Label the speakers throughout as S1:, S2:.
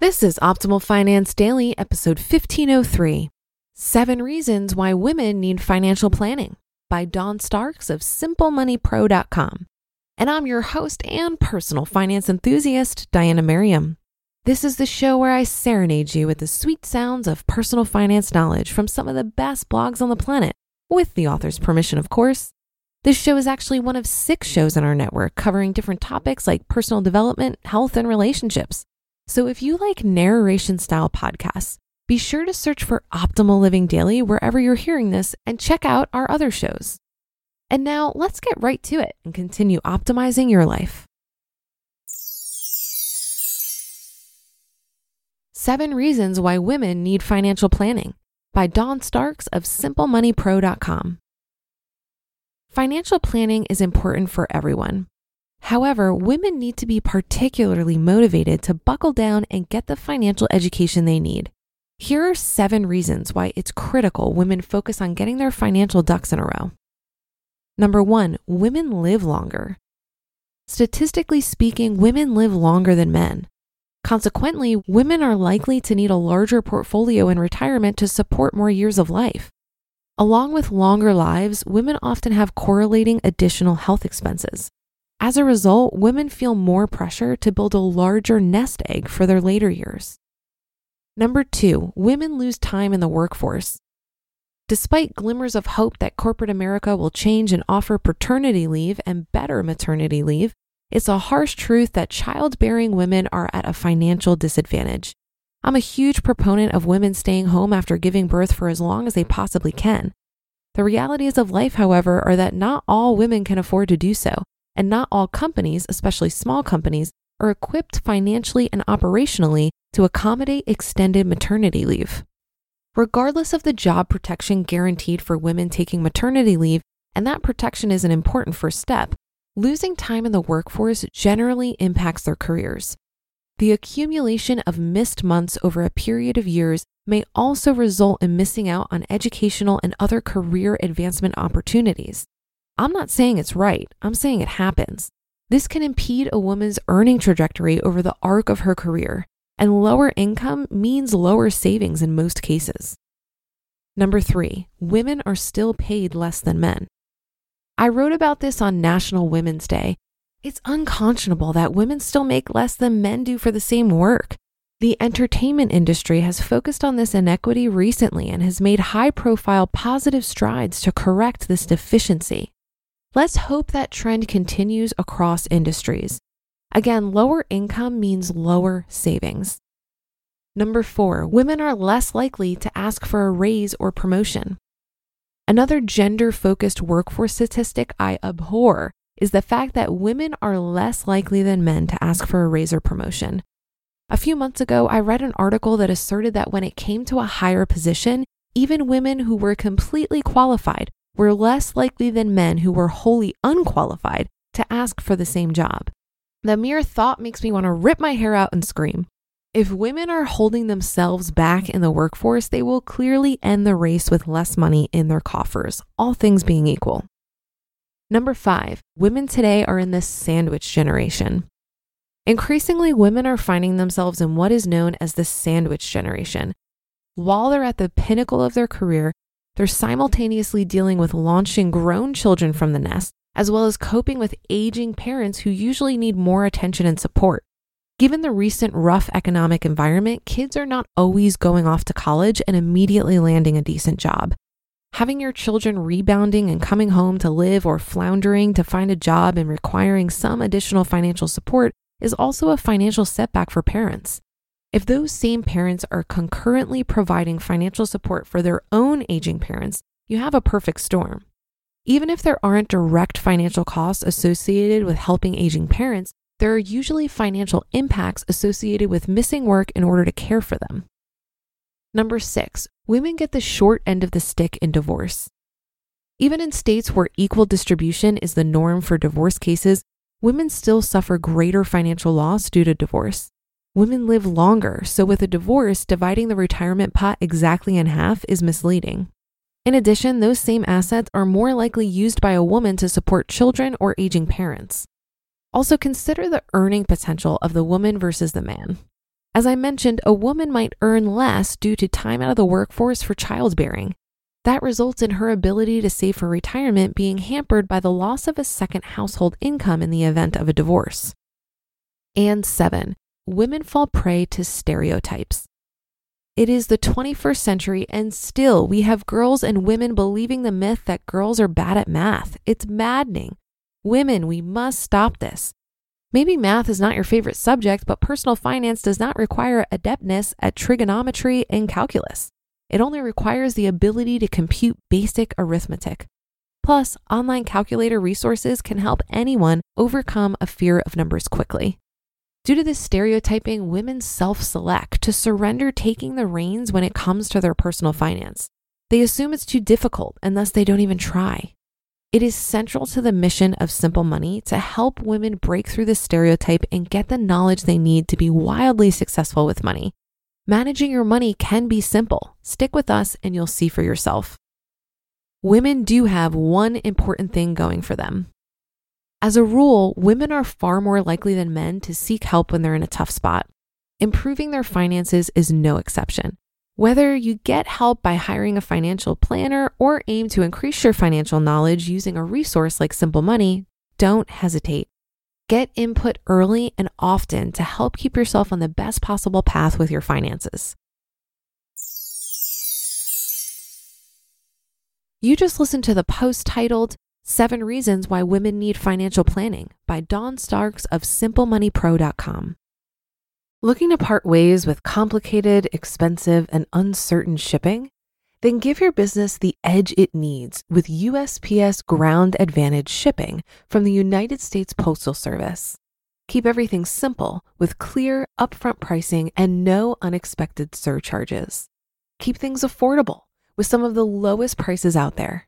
S1: This is Optimal Finance Daily, episode 1503 Seven Reasons Why Women Need Financial Planning by Dawn Starks of SimpleMoneyPro.com. And I'm your host and personal finance enthusiast, Diana Merriam. This is the show where I serenade you with the sweet sounds of personal finance knowledge from some of the best blogs on the planet, with the author's permission, of course. This show is actually one of six shows in our network covering different topics like personal development, health, and relationships. So if you like narration style podcasts, be sure to search for Optimal Living Daily wherever you're hearing this and check out our other shows. And now let's get right to it and continue optimizing your life. Seven Reasons Why Women Need Financial Planning by Dawn Starks of SimpleMoneyPro.com. Financial planning is important for everyone. However, women need to be particularly motivated to buckle down and get the financial education they need. Here are seven reasons why it's critical women focus on getting their financial ducks in a row. Number one, women live longer. Statistically speaking, women live longer than men. Consequently, women are likely to need a larger portfolio in retirement to support more years of life. Along with longer lives, women often have correlating additional health expenses. As a result, women feel more pressure to build a larger nest egg for their later years. Number two, women lose time in the workforce. Despite glimmers of hope that corporate America will change and offer paternity leave and better maternity leave, it's a harsh truth that childbearing women are at a financial disadvantage. I'm a huge proponent of women staying home after giving birth for as long as they possibly can. The realities of life, however, are that not all women can afford to do so, and not all companies, especially small companies, are equipped financially and operationally to accommodate extended maternity leave. Regardless of the job protection guaranteed for women taking maternity leave, and that protection is an important first step, losing time in the workforce generally impacts their careers. The accumulation of missed months over a period of years may also result in missing out on educational and other career advancement opportunities. I'm not saying it's right, I'm saying it happens. This can impede a woman's earning trajectory over the arc of her career, and lower income means lower savings in most cases. Number three, women are still paid less than men. I wrote about this on National Women's Day. It's unconscionable that women still make less than men do for the same work. The entertainment industry has focused on this inequity recently and has made high profile positive strides to correct this deficiency. Let's hope that trend continues across industries. Again, lower income means lower savings. Number four, women are less likely to ask for a raise or promotion. Another gender focused workforce statistic I abhor is the fact that women are less likely than men to ask for a raise or promotion. A few months ago, I read an article that asserted that when it came to a higher position, even women who were completely qualified were less likely than men who were wholly unqualified to ask for the same job. The mere thought makes me want to rip my hair out and scream. If women are holding themselves back in the workforce, they will clearly end the race with less money in their coffers, all things being equal. Number five, women today are in the sandwich generation. Increasingly, women are finding themselves in what is known as the sandwich generation. While they're at the pinnacle of their career, they're simultaneously dealing with launching grown children from the nest, as well as coping with aging parents who usually need more attention and support. Given the recent rough economic environment, kids are not always going off to college and immediately landing a decent job. Having your children rebounding and coming home to live or floundering to find a job and requiring some additional financial support is also a financial setback for parents. If those same parents are concurrently providing financial support for their own aging parents, you have a perfect storm. Even if there aren't direct financial costs associated with helping aging parents, there are usually financial impacts associated with missing work in order to care for them. Number six, women get the short end of the stick in divorce. Even in states where equal distribution is the norm for divorce cases, women still suffer greater financial loss due to divorce. Women live longer, so with a divorce, dividing the retirement pot exactly in half is misleading. In addition, those same assets are more likely used by a woman to support children or aging parents. Also, consider the earning potential of the woman versus the man. As I mentioned, a woman might earn less due to time out of the workforce for childbearing. That results in her ability to save for retirement being hampered by the loss of a second household income in the event of a divorce. And seven, women fall prey to stereotypes. It is the 21st century, and still we have girls and women believing the myth that girls are bad at math. It's maddening. Women, we must stop this. Maybe math is not your favorite subject, but personal finance does not require adeptness at trigonometry and calculus. It only requires the ability to compute basic arithmetic. Plus, online calculator resources can help anyone overcome a fear of numbers quickly. Due to this stereotyping, women self select to surrender taking the reins when it comes to their personal finance. They assume it's too difficult and thus they don't even try. It is central to the mission of Simple Money to help women break through the stereotype and get the knowledge they need to be wildly successful with money. Managing your money can be simple. Stick with us and you'll see for yourself. Women do have one important thing going for them as a rule, women are far more likely than men to seek help when they're in a tough spot. Improving their finances is no exception. Whether you get help by hiring a financial planner or aim to increase your financial knowledge using a resource like Simple Money, don't hesitate. Get input early and often to help keep yourself on the best possible path with your finances. You just listened to the post titled Seven Reasons Why Women Need Financial Planning by Dawn Starks of SimpleMoneyPro.com. Looking to part ways with complicated, expensive, and uncertain shipping? Then give your business the edge it needs with USPS Ground Advantage shipping from the United States Postal Service. Keep everything simple with clear, upfront pricing and no unexpected surcharges. Keep things affordable with some of the lowest prices out there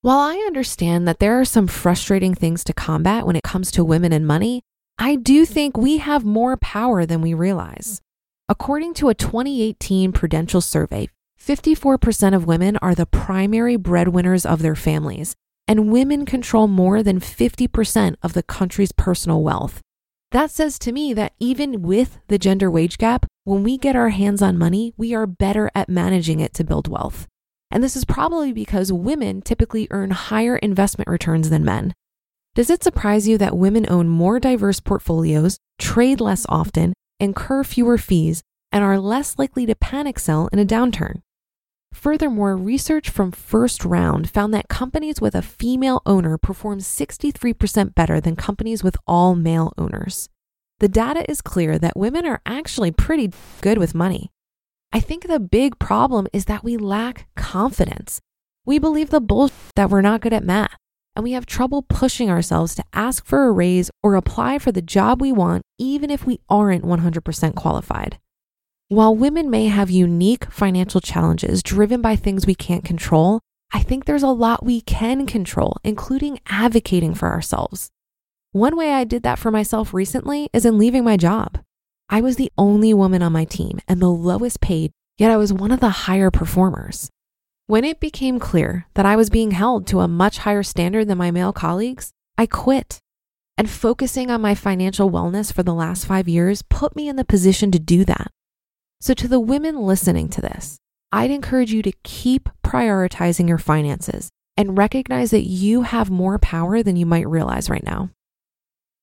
S1: While I understand that there are some frustrating things to combat when it comes to women and money, I do think we have more power than we realize. According to a 2018 Prudential survey, 54% of women are the primary breadwinners of their families, and women control more than 50% of the country's personal wealth. That says to me that even with the gender wage gap, when we get our hands on money, we are better at managing it to build wealth. And this is probably because women typically earn higher investment returns than men. Does it surprise you that women own more diverse portfolios, trade less often, incur fewer fees, and are less likely to panic sell in a downturn? Furthermore, research from First Round found that companies with a female owner perform 63% better than companies with all male owners. The data is clear that women are actually pretty good with money. I think the big problem is that we lack confidence. We believe the bullshit that we're not good at math, and we have trouble pushing ourselves to ask for a raise or apply for the job we want, even if we aren't 100% qualified. While women may have unique financial challenges driven by things we can't control, I think there's a lot we can control, including advocating for ourselves. One way I did that for myself recently is in leaving my job. I was the only woman on my team and the lowest paid, yet I was one of the higher performers. When it became clear that I was being held to a much higher standard than my male colleagues, I quit. And focusing on my financial wellness for the last five years put me in the position to do that. So, to the women listening to this, I'd encourage you to keep prioritizing your finances and recognize that you have more power than you might realize right now.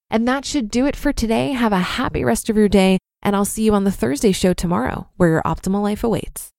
S1: And that should do it for today. Have a happy rest of your day, and I'll see you on the Thursday show tomorrow, where your optimal life awaits.